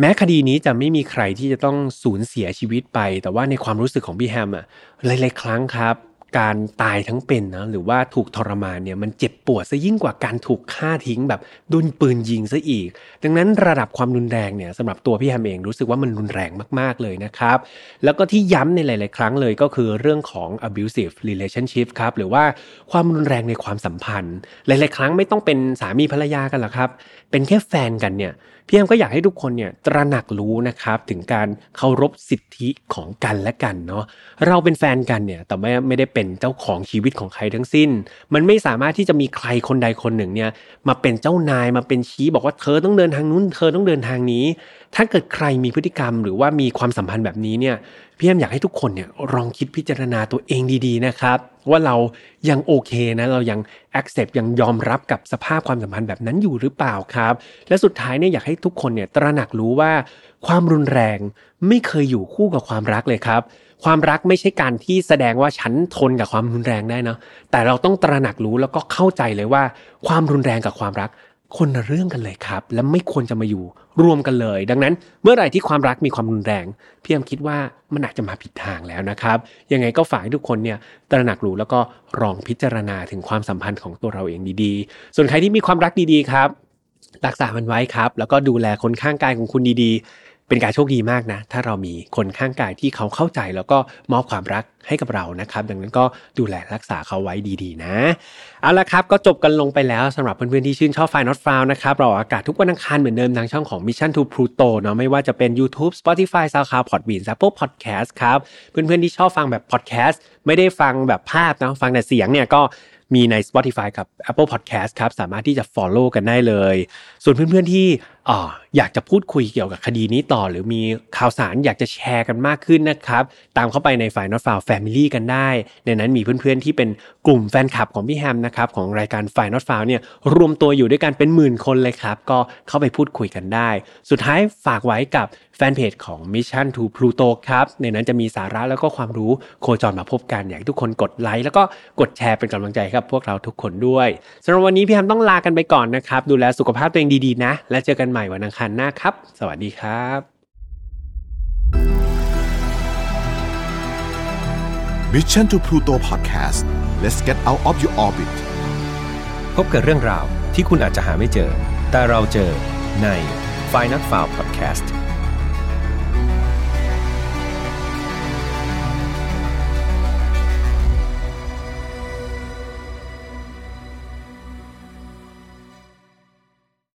แม้คดีนี้จะไม่มีใครที่จะต้องสูญเสียชีวิตไป แต่ว่าในความรู้สึกของพี่แฮมอะหลายๆครั้งครับการตายทั้งเป็นนะหรือว่าถูกทรมานเนี่ยมันเจ็บปวดซะยิ่งกว่าการถูกฆ่าทิ้งแบบโดนปืนยิงซะอีก ดังนั้นระดับความรุนแรงเนี่ยสำหรับตัวพี่แฮมเองรู้สึกว่ามันรุนแรงมากๆเลยนะครับ แล้วก็ที่ย้ำในหลาย ๆ ครั้งเลยก็คือเรื่องของ abusive relationship ครับหรือว่าความรุนแรงในความสัมพันธ์ หลาย ๆ ครั้งไม่ต้องเป็นสามีภรรยากันหรอกครับ เป็นแค่แฟนกันเนี่ย พี่แอมก็อยากให้ทุกคนเนี่ยตระหนักรู้นะครับถึงการเคารพสิทธิของกันและกันเนาะเราเป็นแฟนกันเนี่ยแต่ไม่ไม่ได้เป็นเจ้าของชีวิตของใครทั้งสิ้น มันไม่สามารถที่จะมีใครคนใดคนหนึ่งเนี่ยมาเป็นเจ้านายมาเป็นชี้บอกว่าเธอต้องเดินทางนู้นเธอต้องเดินทางนี้ ถ้าเกิดใครมีพฤติกรรมหรือว่ามีความสัมพันธ์แบบนี้เนี่ย พี่แอมอยากให้ทุกคนเนี่ยลองคิดพิจารณาตัวเองดีๆนะครับ ว่าเรายังโอเคนะ เรายัง accept ยังยอมรับกับสภาพความสัมพันธ์แบบนั้นอยู่หรือเปล่าครับ และสุดท้ายเนี่ยอยากให้ทุกคนเนี่ยตระหนักรู้ว่าความรุนแรงไม่เคยอยู่คู่กับความรักเลยครับ ความรักไม่ใช่การที่แสดงว่าฉันทนกับความรุนแรงได้นะแต่เราต้องตระหนักรู้แล้วก็เข้าใจเลยว่า ความรุนแรงกับความรัก คนละเรื่องกันเลยครับ และไม่ควรจะมาอยู่รวมกันเลย ดังนั้นเมื่อไหร่ที่ความรักมีความรุนแรงพี่แอมคิดว่ามันอาจจะมาผิดทางแล้วนะครับ ยังไงก็ฝากให้ทุกคนเนี่ยตระหนักรู้แล้วก็ลองพิจารณาถึงความสัมพันธ์ของตัวเราเองดีๆ ส่วนใครที่มีความรักดีๆครับ รักษามันไว้ครับ แล้วก็ดูแลคนข้างกายของคุณดีๆ เป็นการโชคดีมากนะ ถ้าเรามีคนข้างกายที่เขาเข้าใจแล้วก็มอบความรักให้กับเรานะครับ ดังนั้นก็ดูแลรักษาเขาไว้ดีๆ นะ เอาละครับ ก็จบกันลงไปแล้วสำหรับเพื่อนๆที่ชื่นชอบไฟนอตฟาวนะครับ เราอากาศทุกวันอังคารเหมือนเดิมทางช่องของ Mission to Pluto เนาะไม่ว่าจะเป็น YouTube Spotify SoundCloud Podbean Apple Podcast ครับ เพื่อนๆที่ชอบฟังแบบ podcast ไม่ได้ฟังแบบภาพนะฟังแต่เสียงเนี่ยก็มีใน Spotify กับ Apple Podcast ครับ สามารถที่จะ Follow กันได้เลย ส่วนเพื่อนๆที่ อยากจะพูดคุยเกี่ยวกับคดีนี้ต่อ หรือมีข่าวสารอยากจะแชร์กันมากขึ้นนะครับ ตามเข้าไปในฝ่าย Not f ฟ u แ Family กันได้ ในนั้นมีเพื่อนๆที่เป็นกลุ่มแฟนคลับของพี่แฮมนะครับของรายการฝ่าย Not f ฟ u เนี่ยรวมตัวอยู่ด้วยกันเป็นหมื่นคนเลยครับ ก็เข้าไปพูดคุยกันได้ สุดท้ายฝากไว้กับแฟนเพจของ Mission to Pluto ครับ ในนั้นจะมีสาระแล้วก็ความรู้โคจรมาพบกันอยากทุกคนกดไลค์แล้วก็กดแชร์เป็นกำลังใจครับพวกเราทุกคนด้วยสำหรับวันนี้พี่แฮมต้องลากันไปก่อนนะครับดูแลสุขภาพตัวเองดีๆนะ และเจอกันใหม่วันอังคารหน้าครับ สวัสดีครับ Mission to Pluto Podcast let's get out of your orbit พบกับเรื่องราวที่คุณอาจจะหาไม่เจอ แต่เราเจอใน f i n a l f i l e Podcast